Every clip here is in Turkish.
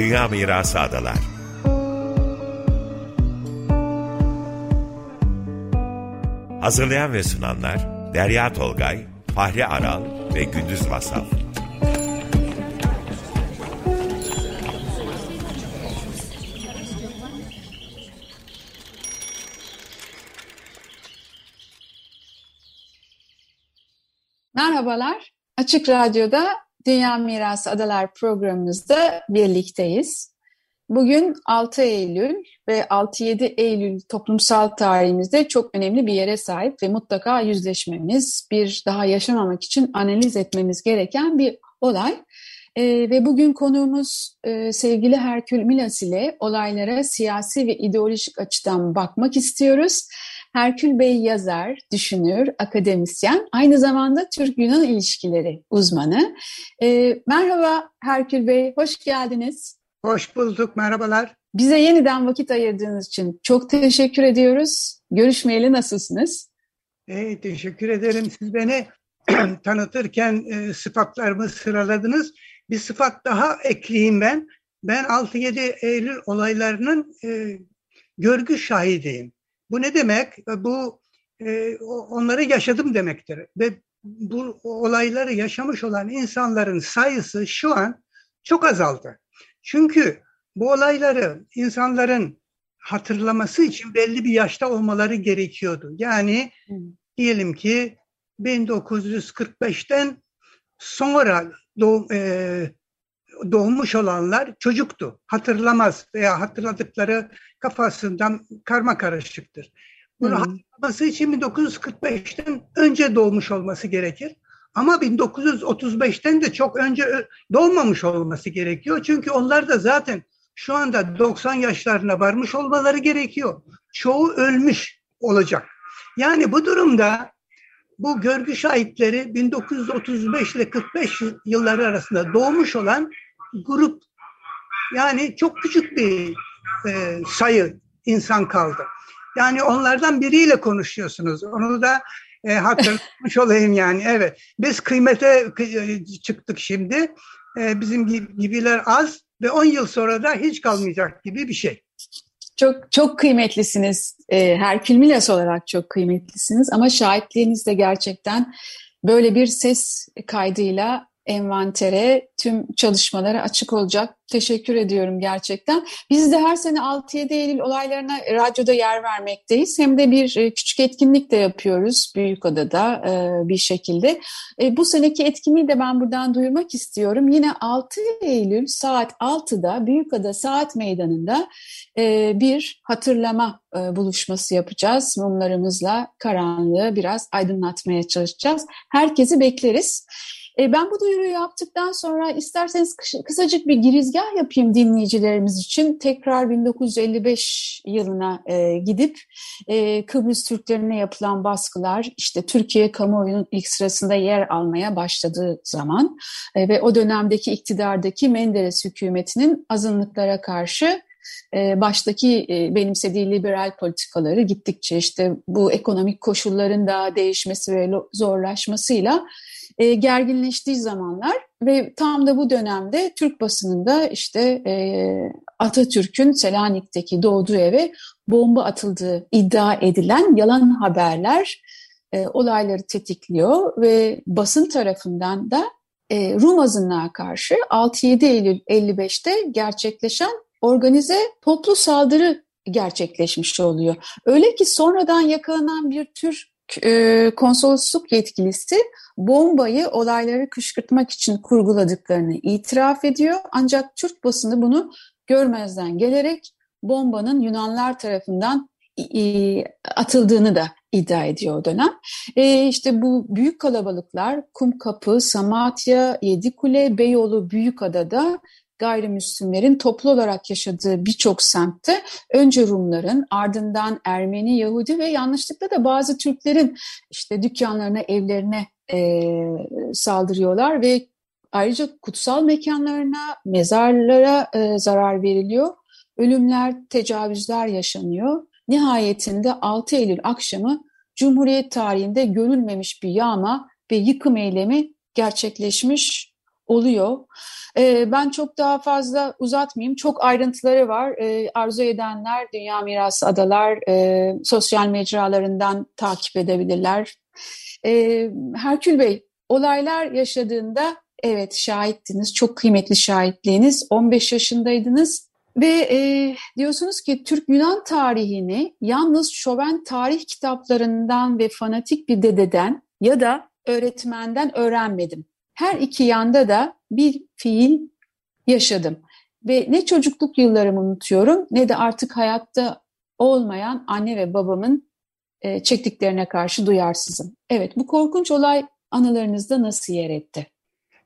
Dünya Mirası Adalar. Hazırlayan ve sunanlar Derya Tolgay, Fahri Aral ve Gündüz Masal. Merhabalar, Açık Radyo'da Dünya Mirası Adalar programımızda birlikteyiz. Bugün 6 Eylül ve 6-7 Eylül toplumsal tarihimizde çok önemli bir yere sahip ve mutlaka yüzleşmemiz, bir daha yaşamamak için analiz etmemiz gereken bir olay. ee, ve bugün konuğumuz e, sevgili Herkül Milas ile olaylara siyasi ve ideolojik açıdan bakmak istiyoruz. Herkül Bey yazar, düşünür, akademisyen, aynı zamanda Türk-Yunan ilişkileri uzmanı. E, merhaba Herkül Bey, hoş geldiniz. Hoş bulduk, merhabalar. Bize yeniden vakit ayırdığınız için çok teşekkür ediyoruz. Görüşmeyeli nasılsınız? Hey, teşekkür ederim. Siz beni tanıtırken e, sıfatlarımı sıraladınız. Bir sıfat daha ekleyeyim ben. Ben 6-7 Eylül olaylarının e, görgü şahidiyim. Bu ne demek? Bu e, onları yaşadım demektir. Ve bu olayları yaşamış olan insanların sayısı şu an çok azaldı. Çünkü bu olayları insanların hatırlaması için belli bir yaşta olmaları gerekiyordu. Yani diyelim ki 1945'ten sonra doğum, e, doğmuş olanlar çocuktu. Hatırlamaz veya hatırladıkları kafasından karma karışıktır. Bunu hmm. hatırlaması için 1945'ten önce doğmuş olması gerekir. Ama 1935'ten de çok önce doğmamış olması gerekiyor. Çünkü onlar da zaten şu anda 90 yaşlarına varmış olmaları gerekiyor. Çoğu ölmüş olacak. Yani bu durumda bu görgü şahitleri 1935 ile 45 yılları arasında doğmuş olan grup yani çok küçük bir e, sayı insan kaldı. Yani onlardan biriyle konuşuyorsunuz. Onu da e, hatırlamış olayım yani. Evet. Biz kıymete e, çıktık şimdi. E, bizim gibiler az ve 10 yıl sonra da hiç kalmayacak gibi bir şey. Çok çok kıymetlisiniz. E, Herkül Milas olarak çok kıymetlisiniz ama şahitliğiniz de gerçekten böyle bir ses kaydıyla envantere, tüm çalışmalara açık olacak. Teşekkür ediyorum gerçekten. Biz de her sene 6-7 Eylül olaylarına radyoda yer vermekteyiz. Hem de bir e, küçük etkinlik de yapıyoruz Büyükada'da e, bir şekilde. E, bu seneki etkinliği de ben buradan duyurmak istiyorum. Yine 6 Eylül saat 6'da Büyükada Saat Meydanı'nda bir hatırlama buluşması yapacağız. Mumlarımızla karanlığı biraz aydınlatmaya çalışacağız. Herkesi bekleriz. E, ben bu duyuruyu yaptıktan sonra isterseniz kısacık bir girizgah yapayım dinleyicilerimiz için. Tekrar 1955 yılına e, gidip e, Kıbrıs Türklerine yapılan baskılar işte Türkiye kamuoyunun ilk sırasında yer almaya başladığı zaman e, ve o dönemdeki iktidardaki Menderes hükümetinin azınlıklara karşı e, baştaki e, benimsediği liberal politikaları gittikçe işte bu ekonomik koşulların da değişmesi ve zorlaşmasıyla e, gerginleştiği zamanlar ve tam da bu dönemde Türk basınında işte e, Atatürk'ün Selanik'teki doğduğu eve bomba atıldığı iddia edilen yalan haberler e, olayları tetikliyor ve basın tarafından da e, Rum azınlığa karşı 6-7 Eylül 55'te gerçekleşen organize toplu saldırı gerçekleşmiş oluyor. Öyle ki sonradan yakalanan bir tür e, konsolosluk yetkilisi bombayı olayları kışkırtmak için kurguladıklarını itiraf ediyor. Ancak Türk basını bunu görmezden gelerek bombanın Yunanlar tarafından atıldığını da iddia ediyor o dönem. E, işte bu büyük kalabalıklar Kumkapı, Samatya, Yedikule, Beyoğlu, Büyükada'da gayrimüslimlerin toplu olarak yaşadığı birçok semtte önce Rumların ardından Ermeni, Yahudi ve yanlışlıkla da bazı Türklerin işte dükkanlarına, evlerine e, saldırıyorlar ve ayrıca kutsal mekanlarına, mezarlara e, zarar veriliyor. Ölümler, tecavüzler yaşanıyor. Nihayetinde 6 Eylül akşamı Cumhuriyet tarihinde görülmemiş bir yağma ve yıkım eylemi gerçekleşmiş oluyor. E, ben çok daha fazla uzatmayayım. Çok ayrıntıları var. E, arzu edenler Dünya Mirası Adalar e, sosyal mecralarından takip edebilirler. E, Herkül Bey, olaylar yaşadığında evet şahittiniz. Çok kıymetli şahitliğiniz. 15 yaşındaydınız. Ve e, diyorsunuz ki Türk-Yunan tarihini yalnız şoven tarih kitaplarından ve fanatik bir dededen ya da öğretmenden öğrenmedim. Her iki yanda da bir fiil yaşadım. Ve ne çocukluk yıllarımı unutuyorum ne de artık hayatta olmayan anne ve babamın e, çektiklerine karşı duyarsızım. Evet bu korkunç olay anılarınızda nasıl yer etti?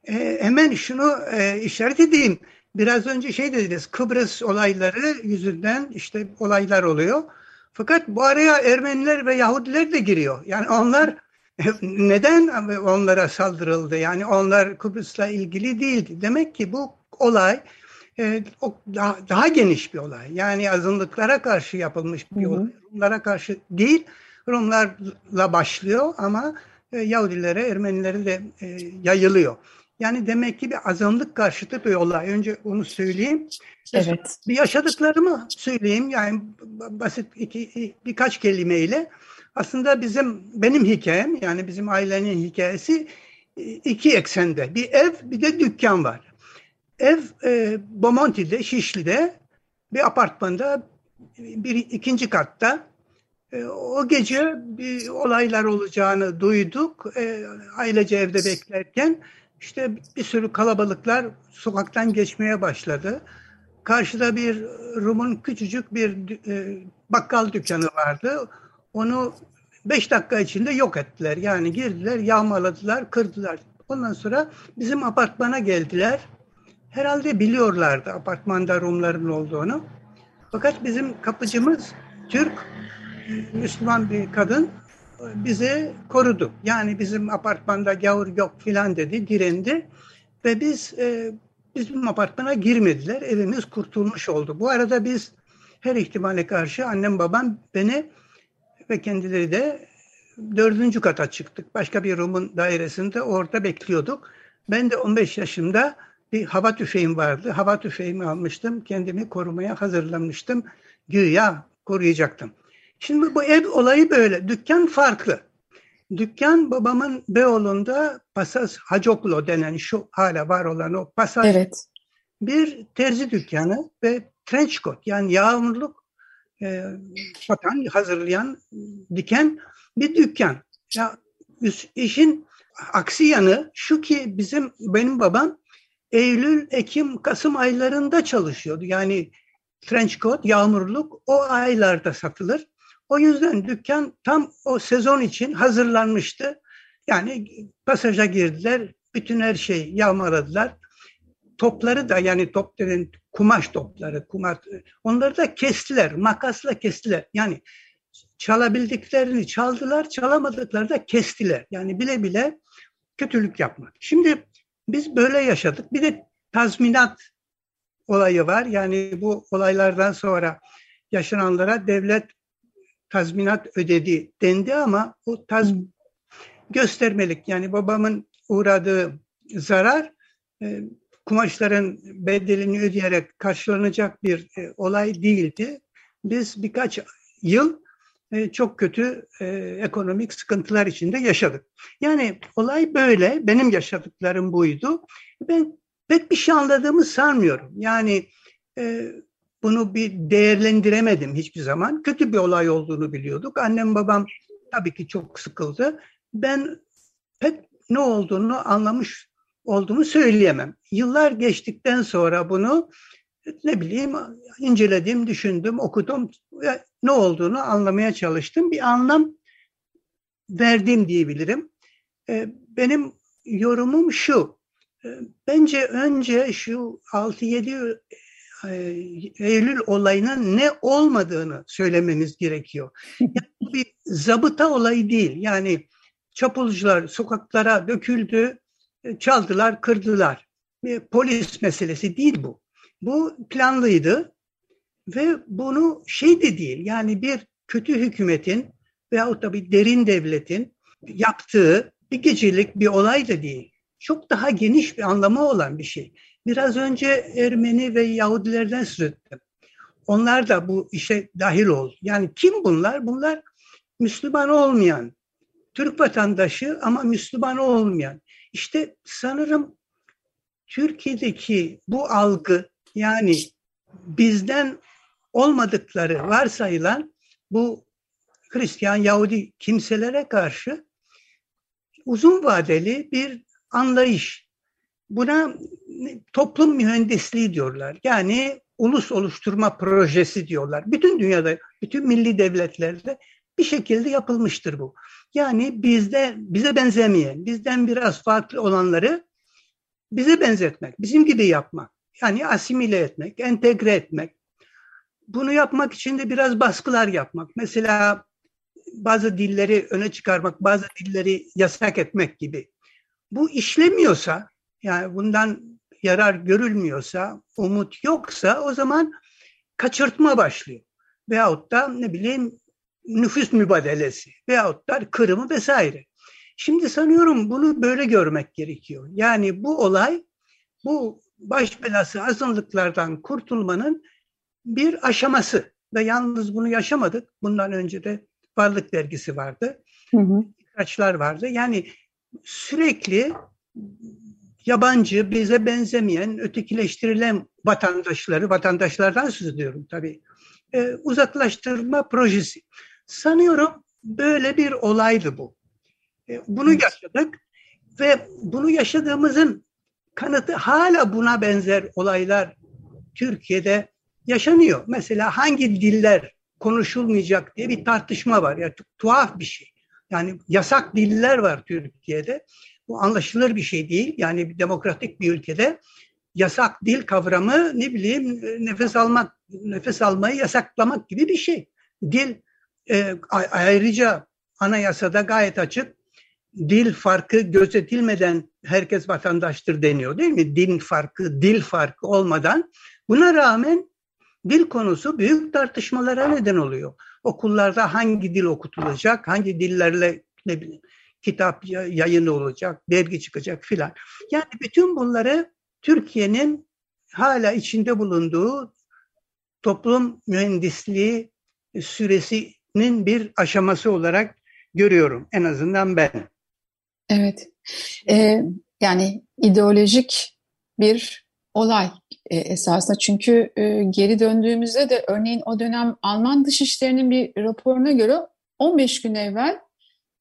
E, hemen şunu e, işaret edeyim. Biraz önce şey dediniz Kıbrıs olayları yüzünden işte olaylar oluyor. Fakat bu araya Ermeniler ve Yahudiler de giriyor. Yani onlar neden onlara saldırıldı? Yani onlar Kıbrıs'la ilgili değildi. Demek ki bu olay e, daha, daha geniş bir olay. Yani azınlıklara karşı yapılmış bir olay. Rumlara karşı değil, Rumlarla başlıyor ama e, Yahudilere, Ermenilere de e, yayılıyor. Yani demek ki bir azınlık karşıtı bir olay. Önce onu söyleyeyim. Evet. Bir yaşadıklarımı söyleyeyim. Yani basit iki, birkaç kelimeyle. Aslında bizim benim hikayem yani bizim ailenin hikayesi e, iki eksende. Bir ev bir de dükkan var. Ev e, Bomonti'de, Şişli'de bir apartmanda bir ikinci katta. E, o gece bir olaylar olacağını duyduk. E, ailece evde beklerken işte bir sürü kalabalıklar sokaktan geçmeye başladı. Karşıda bir Rum'un küçücük bir e, bakkal dükkanı vardı. Onu beş dakika içinde yok ettiler. Yani girdiler, yağmaladılar, kırdılar. Ondan sonra bizim apartmana geldiler. Herhalde biliyorlardı apartmanda Rumların olduğunu. Fakat bizim kapıcımız Türk, Müslüman bir kadın bizi korudu. Yani bizim apartmanda gavur yok filan dedi, direndi. Ve biz e, bizim apartmana girmediler. Evimiz kurtulmuş oldu. Bu arada biz her ihtimale karşı annem babam beni ve kendileri de dördüncü kata çıktık. Başka bir Rum'un dairesinde orada bekliyorduk. Ben de 15 yaşımda bir hava tüfeğim vardı. Hava tüfeğimi almıştım. Kendimi korumaya hazırlanmıştım. Güya koruyacaktım. Şimdi bu ev olayı böyle. Dükkan farklı. Dükkan babamın Beyoğlu'nda Pasaj Hacoklo denen şu hala var olan o pasaj evet. bir terzi dükkanı ve trench coat yani yağmurluk e, satan, hazırlayan, diken bir dükkan. Ya işin aksi yanı şu ki bizim benim babam Eylül, Ekim, Kasım aylarında çalışıyordu. Yani trench coat, yağmurluk o aylarda satılır. O yüzden dükkan tam o sezon için hazırlanmıştı. Yani pasaja girdiler, bütün her şeyi yağmaladılar. Topları da yani top denen kumaş topları, kumaş, onları da kestiler, makasla kestiler. Yani çalabildiklerini çaldılar, çalamadıkları da kestiler. Yani bile bile kötülük yapmak. Şimdi biz böyle yaşadık. Bir de tazminat olayı var. Yani bu olaylardan sonra yaşananlara devlet tazminat ödedi dendi ama o taz göstermelik yani babamın uğradığı zarar e, kumaşların bedelini ödeyerek karşılanacak bir e, olay değildi. Biz birkaç yıl e, çok kötü e, ekonomik sıkıntılar içinde yaşadık. Yani olay böyle. Benim yaşadıklarım buydu. Ben pek bir şey anladığımı sanmıyorum. Yani e, bunu bir değerlendiremedim hiçbir zaman. Kötü bir olay olduğunu biliyorduk. Annem babam tabii ki çok sıkıldı. Ben pek ne olduğunu anlamış olduğumu söyleyemem. Yıllar geçtikten sonra bunu ne bileyim inceledim, düşündüm, okudum ve ne olduğunu anlamaya çalıştım. Bir anlam verdim diyebilirim. Ee, benim yorumum şu. Ee, bence önce şu 6-7 e, Eylül olayının ne olmadığını söylememiz gerekiyor. Yani bir zabıta olayı değil. Yani çapulcular sokaklara döküldü, çaldılar, kırdılar. Bir polis meselesi değil bu. Bu planlıydı ve bunu şey de değil yani bir kötü hükümetin veyahut da bir derin devletin yaptığı bir gecelik bir olay da değil. çok daha geniş bir anlamı olan bir şey. Biraz önce Ermeni ve Yahudilerden söz ettim. Onlar da bu işe dahil oldu. Yani kim bunlar? Bunlar Müslüman olmayan, Türk vatandaşı ama Müslüman olmayan. İşte sanırım Türkiye'deki bu algı yani bizden olmadıkları varsayılan bu Hristiyan, Yahudi kimselere karşı uzun vadeli bir anlayış. Buna toplum mühendisliği diyorlar. Yani ulus oluşturma projesi diyorlar. Bütün dünyada, bütün milli devletlerde bir şekilde yapılmıştır bu. Yani bizde bize benzemeyen, bizden biraz farklı olanları bize benzetmek, bizim gibi yapmak. Yani asimile etmek, entegre etmek. Bunu yapmak için de biraz baskılar yapmak. Mesela bazı dilleri öne çıkarmak, bazı dilleri yasak etmek gibi. Bu işlemiyorsa, yani bundan yarar görülmüyorsa, umut yoksa o zaman kaçırtma başlıyor. Veyahut da ne bileyim nüfus mübadelesi veyahut da kırımı vesaire. Şimdi sanıyorum bunu böyle görmek gerekiyor. Yani bu olay bu baş belası azınlıklardan kurtulmanın bir aşaması ve yalnız bunu yaşamadık. Bundan önce de varlık vergisi vardı. Hı hı. vardı. Yani sürekli yabancı, bize benzemeyen, ötekileştirilen vatandaşları, vatandaşlardan söz ediyorum tabii, e, uzaklaştırma projesi. Sanıyorum böyle bir olaydı bu. E, bunu yaşadık ve bunu yaşadığımızın kanıtı hala buna benzer olaylar Türkiye'de yaşanıyor. Mesela hangi diller konuşulmayacak diye bir tartışma var. Yani tuhaf bir şey. Yani yasak diller var Türkiye'de. Bu anlaşılır bir şey değil. Yani bir demokratik bir ülkede yasak dil kavramı ne bileyim nefes almak, nefes almayı yasaklamak gibi bir şey. Dil e, ayrıca anayasada gayet açık dil farkı gözetilmeden herkes vatandaştır deniyor değil mi? Din farkı, dil farkı olmadan. Buna rağmen dil konusu büyük tartışmalara neden oluyor. Okullarda hangi dil okutulacak, hangi dillerle ne bileyim kitap yayını olacak, dergi çıkacak filan. Yani bütün bunları Türkiye'nin hala içinde bulunduğu toplum mühendisliği süresinin bir aşaması olarak görüyorum. En azından ben. Evet, ee, yani ideolojik bir olay e, esasında. Çünkü e, geri döndüğümüzde de örneğin o dönem Alman Dışişleri'nin bir raporuna göre 15 gün evvel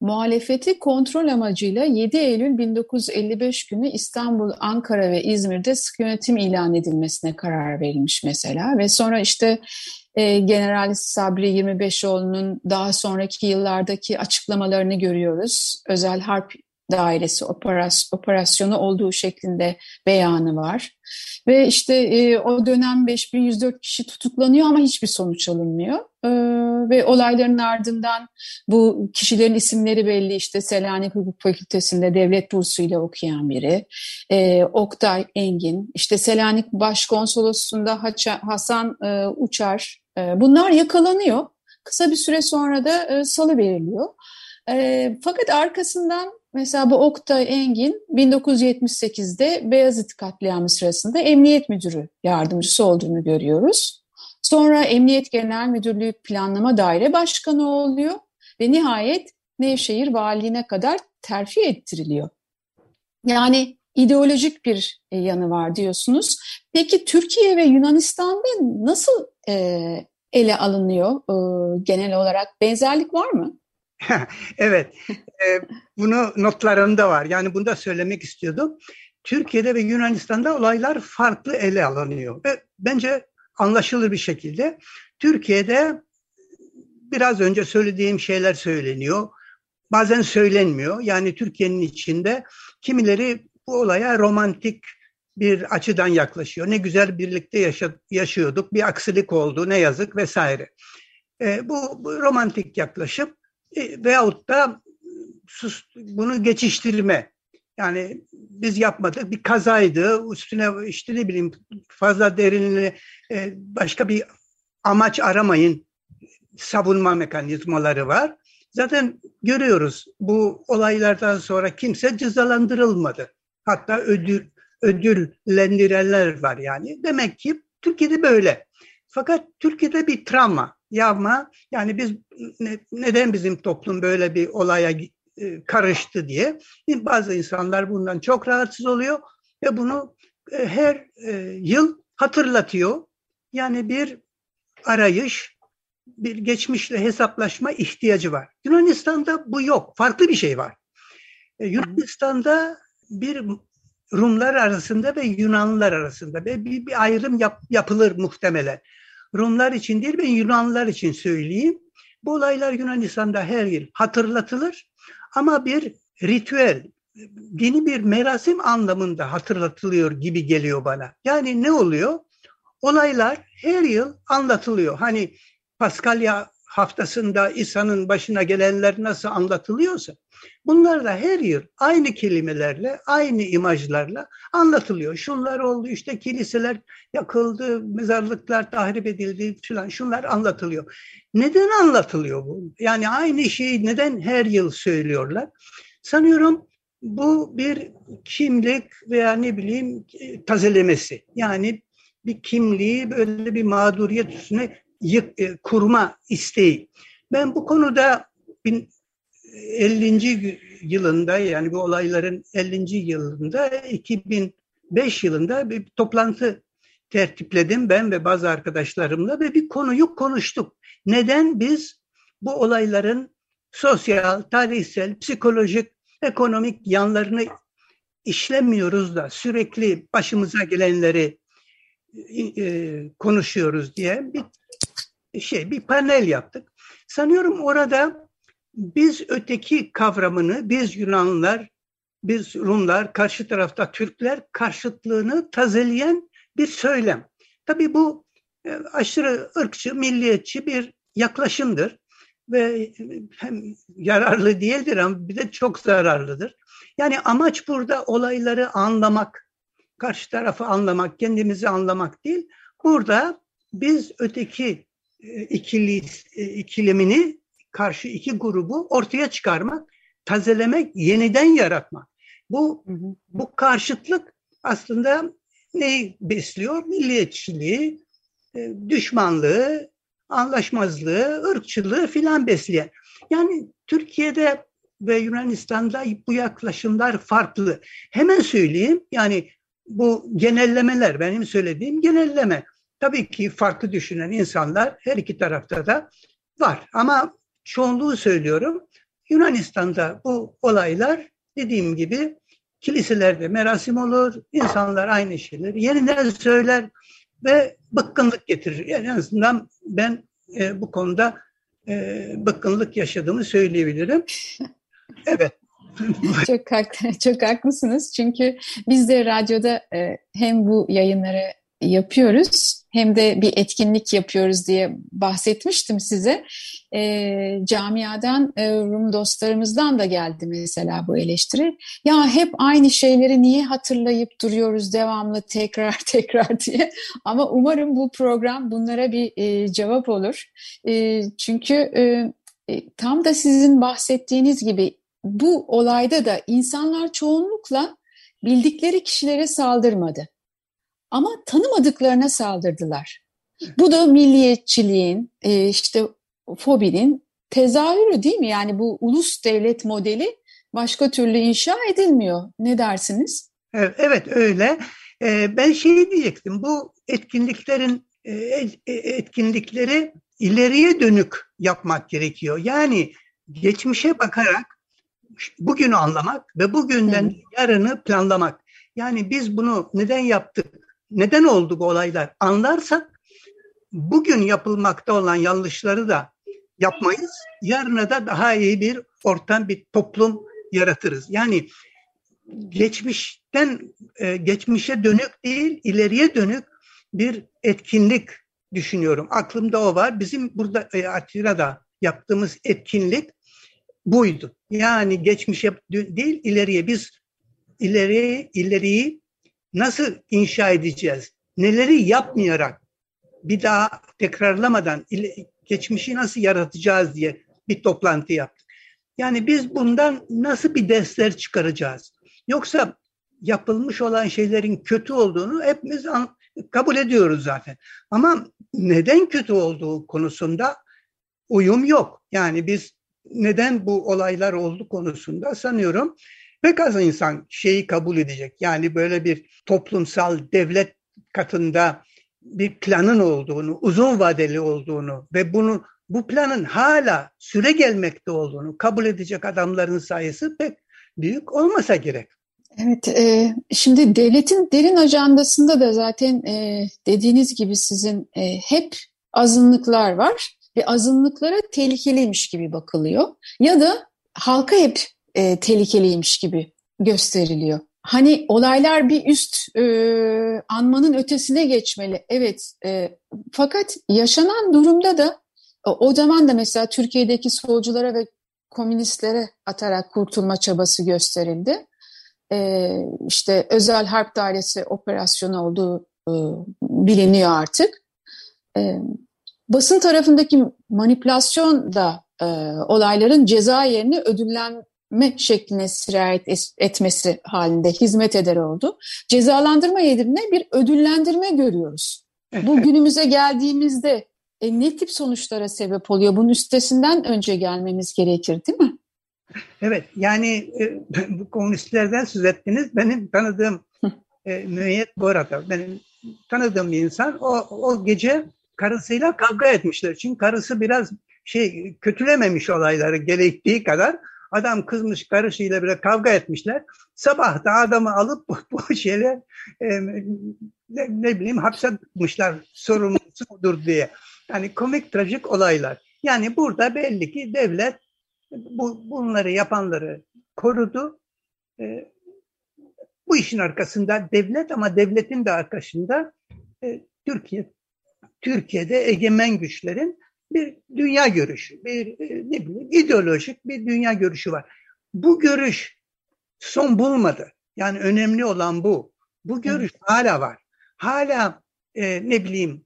muhalefeti kontrol amacıyla 7 Eylül 1955 günü İstanbul, Ankara ve İzmir'de sık yönetim ilan edilmesine karar verilmiş mesela. Ve sonra işte e, General Sabri 25oğlu'nun daha sonraki yıllardaki açıklamalarını görüyoruz. Özel harp dairesi operas operasyonu olduğu şeklinde beyanı var. Ve işte e, o dönem 5104 kişi tutuklanıyor ama hiçbir sonuç alınmıyor. E, ve olayların ardından bu kişilerin isimleri belli işte Selanik Hukuk Fakültesi'nde devlet bursuyla okuyan biri. E, Oktay Engin, işte Selanik Başkonsolosluğu'nda Hasan e, Uçar. E, bunlar yakalanıyor. Kısa bir süre sonra da e, salı veriliyor. E, fakat arkasından Mesela bu Oktay Engin 1978'de Beyazıt katliamı sırasında emniyet müdürü yardımcısı olduğunu görüyoruz. Sonra Emniyet Genel Müdürlüğü Planlama Daire Başkanı oluyor ve nihayet Nevşehir Valiliğine kadar terfi ettiriliyor. Yani ideolojik bir e, yanı var diyorsunuz. Peki Türkiye ve Yunanistan'da nasıl e, ele alınıyor e, genel olarak? Benzerlik var mı? evet, e, bunu notlarımda var. Yani bunu da söylemek istiyordum. Türkiye'de ve Yunanistan'da olaylar farklı ele alınıyor. Ve bence anlaşılır bir şekilde. Türkiye'de biraz önce söylediğim şeyler söyleniyor. Bazen söylenmiyor. Yani Türkiye'nin içinde kimileri bu olaya romantik bir açıdan yaklaşıyor. Ne güzel birlikte yaşıyorduk, bir aksilik oldu, ne yazık vesaire. E, bu, bu romantik yaklaşım e, veyahut da sus, bunu geçiştirme. Yani biz yapmadık bir kazaydı üstüne işte ne bileyim fazla derinli e, başka bir amaç aramayın savunma mekanizmaları var. Zaten görüyoruz bu olaylardan sonra kimse cezalandırılmadı. Hatta ödül ödüllendirenler var yani. Demek ki Türkiye'de böyle. Fakat Türkiye'de bir travma, yağma yani biz ne, neden bizim toplum böyle bir olaya e, karıştı diye bazı insanlar bundan çok rahatsız oluyor ve bunu e, her e, yıl hatırlatıyor. Yani bir arayış, bir geçmişle hesaplaşma ihtiyacı var. Yunanistan'da bu yok. Farklı bir şey var. Yunanistan'da bir Rumlar arasında ve Yunanlılar arasında ve bir, bir ayrım yap, yapılır muhtemelen. Rumlar için değil ben Yunanlılar için söyleyeyim. Bu olaylar Yunanistan'da her yıl hatırlatılır ama bir ritüel, yeni bir merasim anlamında hatırlatılıyor gibi geliyor bana. Yani ne oluyor? Olaylar her yıl anlatılıyor. Hani Paskalya haftasında İsa'nın başına gelenler nasıl anlatılıyorsa bunlar da her yıl aynı kelimelerle, aynı imajlarla anlatılıyor. Şunlar oldu işte kiliseler yakıldı, mezarlıklar tahrip edildi falan şunlar anlatılıyor. Neden anlatılıyor bu? Yani aynı şeyi neden her yıl söylüyorlar? Sanıyorum bu bir kimlik veya ne bileyim tazelemesi. Yani bir kimliği böyle bir mağduriyet üstüne yık, e, kurma isteği. Ben bu konuda 50. yılında yani bu olayların 50. yılında 2005 yılında bir toplantı tertipledim ben ve bazı arkadaşlarımla ve bir konuyu konuştuk. Neden biz bu olayların sosyal, tarihsel, psikolojik, ekonomik yanlarını işlemiyoruz da sürekli başımıza gelenleri e, konuşuyoruz diye bir şey bir panel yaptık. Sanıyorum orada biz öteki kavramını biz Yunanlılar, biz Rumlar, karşı tarafta Türkler karşıtlığını tazeleyen bir söylem. Tabii bu e, aşırı ırkçı, milliyetçi bir yaklaşımdır ve hem yararlı değildir ama bir de çok zararlıdır. Yani amaç burada olayları anlamak, karşı tarafı anlamak, kendimizi anlamak değil. Burada biz öteki ikili, e, ikilemini karşı iki grubu ortaya çıkarmak, tazelemek, yeniden yaratmak. Bu bu karşıtlık aslında neyi besliyor? Milliyetçiliği, e, düşmanlığı, anlaşmazlığı, ırkçılığı filan besleyen. Yani Türkiye'de ve Yunanistan'da bu yaklaşımlar farklı. Hemen söyleyeyim yani bu genellemeler benim söylediğim genelleme. Tabii ki farklı düşünen insanlar her iki tarafta da var. Ama çoğunluğu söylüyorum. Yunanistan'da bu olaylar dediğim gibi kiliselerde merasim olur, insanlar aynı şeyleri yeniden söyler ve bıkkınlık getirir. Yani en azından ben e, bu konuda e, bıkkınlık yaşadığımı söyleyebilirim. Evet. çok, hak, çok haklısınız çünkü biz de radyoda e, hem bu yayınları yapıyoruz hem de bir etkinlik yapıyoruz diye bahsetmiştim size. E, camiadan, e, Rum dostlarımızdan da geldi mesela bu eleştiri. Ya hep aynı şeyleri niye hatırlayıp duruyoruz devamlı tekrar tekrar diye. Ama umarım bu program bunlara bir e, cevap olur. E, çünkü e, e, tam da sizin bahsettiğiniz gibi bu olayda da insanlar çoğunlukla bildikleri kişilere saldırmadı ama tanımadıklarına saldırdılar. Bu da milliyetçiliğin, e, işte fobinin tezahürü değil mi? Yani bu ulus devlet modeli başka türlü inşa edilmiyor. Ne dersiniz? Evet, öyle. E, ben şey diyecektim. Bu etkinliklerin e, etkinlikleri ileriye dönük yapmak gerekiyor. Yani geçmişe bakarak bugünü anlamak ve bugünden Hı. yarını planlamak. Yani biz bunu neden yaptık? Neden oldu bu olaylar anlarsak bugün yapılmakta olan yanlışları da yapmayız. Yarına da daha iyi bir ortam, bir toplum yaratırız. Yani geçmişten e, geçmişe dönük değil, ileriye dönük bir etkinlik düşünüyorum. Aklımda o var. Bizim burada e, Atira'da yaptığımız etkinlik buydu. Yani geçmişe değil, ileriye biz ileriye ileriyi nasıl inşa edeceğiz? Neleri yapmayarak bir daha tekrarlamadan geçmişi nasıl yaratacağız diye bir toplantı yaptık. Yani biz bundan nasıl bir dersler çıkaracağız? Yoksa yapılmış olan şeylerin kötü olduğunu hepimiz kabul ediyoruz zaten. Ama neden kötü olduğu konusunda uyum yok. Yani biz neden bu olaylar oldu konusunda sanıyorum pek az insan şeyi kabul edecek. Yani böyle bir toplumsal devlet katında bir planın olduğunu, uzun vadeli olduğunu ve bunu bu planın hala süre gelmekte olduğunu kabul edecek adamların sayısı pek büyük olmasa gerek. Evet, e, şimdi devletin derin ajandasında da zaten e, dediğiniz gibi sizin e, hep azınlıklar var ve azınlıklara tehlikeliymiş gibi bakılıyor ya da halka hep e, tehlikeliymiş gibi gösteriliyor. Hani olaylar bir üst e, anmanın ötesine geçmeli. Evet, e, fakat yaşanan durumda da o zaman da mesela Türkiye'deki solculara ve komünistlere atarak kurtulma çabası gösterildi. E, işte özel harp dairesi operasyonu olduğu e, biliniyor artık. E, basın tarafındaki manipülasyon da e, olayların ceza yerine ödüllenme şekline sirayet etmesi halinde hizmet eder oldu. Cezalandırma yerine bir ödüllendirme görüyoruz. Bu günümüze geldiğimizde e, ne tip sonuçlara sebep oluyor? Bunun üstesinden önce gelmemiz gerekir değil mi? Evet yani e, bu komünistlerden söz ettiniz. Benim tanıdığım e, müeyyet bu arada benim tanıdığım bir insan o, o gece karısıyla kavga etmişler. Çünkü karısı biraz şey kötülememiş olayları gerektiği kadar. Adam kızmış karısıyla bile kavga etmişler. Sabah da adamı alıp bu, bu şeyler e, ne, ne bileyim hapse atmışlar sorumlusu odur diye. Yani komik trajik olaylar. Yani burada belli ki devlet bu, bunları yapanları korudu. E, bu işin arkasında devlet ama devletin de arkasında e, Türkiye Türkiye'de egemen güçlerin bir dünya görüşü, bir e, ne bileyim ideolojik bir dünya görüşü var. Bu görüş son bulmadı. Yani önemli olan bu. Bu görüş evet. hala var. Hala e, ne bileyim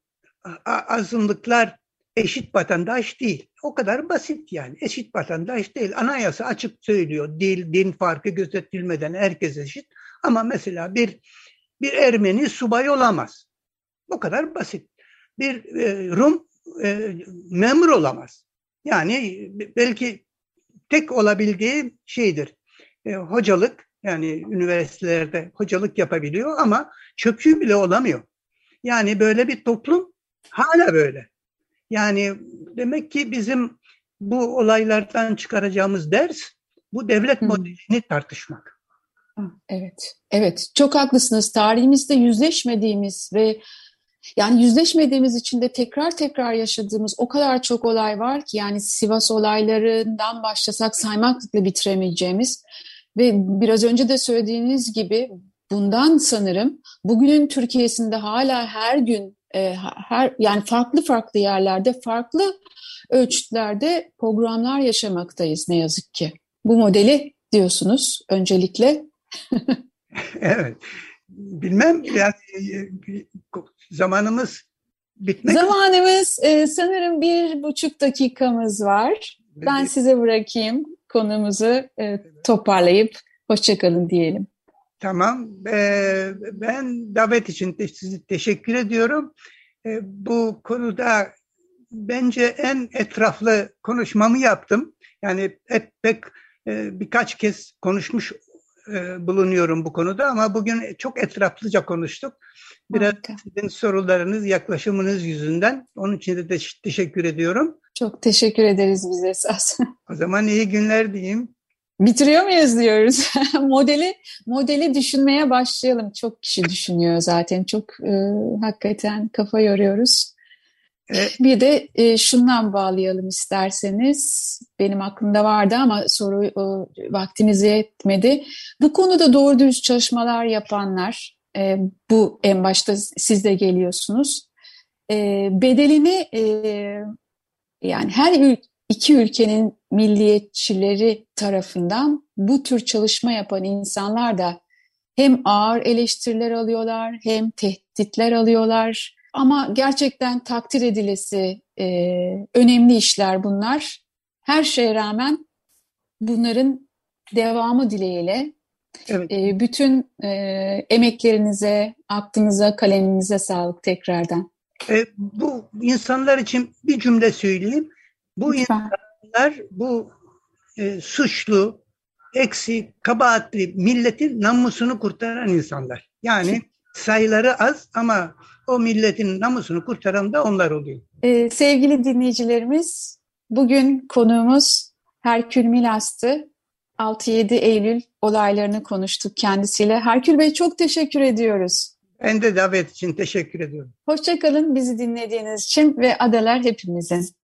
azınlıklar eşit vatandaş değil. O kadar basit yani. Eşit vatandaş değil. Anayasa açık söylüyor. Dil, din farkı gözetilmeden herkes eşit. Ama mesela bir bir Ermeni subay olamaz. Bu kadar basit. Bir e, Rum e, memur olamaz. Yani belki tek olabildiği şeydir. E, hocalık yani üniversitelerde hocalık yapabiliyor ama çöpçü bile olamıyor. Yani böyle bir toplum hala böyle. Yani demek ki bizim bu olaylardan çıkaracağımız ders bu devlet modelini tartışmak. Evet, evet. Çok haklısınız. Tarihimizde yüzleşmediğimiz ve yani yüzleşmediğimiz için de tekrar tekrar yaşadığımız o kadar çok olay var ki yani Sivas olaylarından başlasak saymakla bitiremeyeceğimiz ve biraz önce de söylediğiniz gibi bundan sanırım bugünün Türkiye'sinde hala her gün e, her yani farklı farklı yerlerde farklı ölçütlerde programlar yaşamaktayız ne yazık ki. Bu modeli diyorsunuz öncelikle. evet. Bilmem yani e, zamanımız bitmek Zamanımız e, sanırım bir buçuk dakikamız var. Ben size bırakayım konumuzu e, toparlayıp hoşçakalın diyelim. Tamam. Ee, ben davet için te size teşekkür ediyorum. Ee, bu konuda bence en etraflı konuşmamı yaptım. Yani hep pek e, birkaç kez konuşmuş e, bulunuyorum bu konuda ama bugün çok etraflıca konuştuk. Biraz Harika. sizin sorularınız, yaklaşımınız yüzünden. Onun için de teş teşekkür ediyorum. Çok teşekkür ederiz biz esas. O zaman iyi günler diyeyim. Bitiriyor muyuz diyoruz. modeli modeli düşünmeye başlayalım. Çok kişi düşünüyor zaten. Çok e, hakikaten kafa yoruyoruz. Evet. Bir de e, şundan bağlayalım isterseniz. Benim aklımda vardı ama soru e, vaktimiz yetmedi. Bu konuda doğru dürüst çalışmalar yapanlar, e, bu en başta siz de geliyorsunuz. E, bedelini e, yani her iki ülkenin milliyetçileri tarafından bu tür çalışma yapan insanlar da hem ağır eleştiriler alıyorlar hem tehditler alıyorlar. Ama gerçekten takdir edilesi e, önemli işler bunlar. Her şeye rağmen bunların devamı dileğiyle Evet. E, bütün e, emeklerinize, aklınıza, kaleminize sağlık tekrardan. E, bu insanlar için bir cümle söyleyeyim. Bu Lütfen. insanlar, bu e, suçlu, eksi, kabahatli milletin namusunu kurtaran insanlar. Yani sayıları az ama o milletin namusunu kurtaran da onlar oluyor. Ee, sevgili dinleyicilerimiz, bugün konuğumuz Herkül Milas'tı. 6-7 Eylül olaylarını konuştuk kendisiyle. Herkül Bey çok teşekkür ediyoruz. Ben de davet için teşekkür ediyorum. Hoşçakalın bizi dinlediğiniz için ve adalar hepimizin.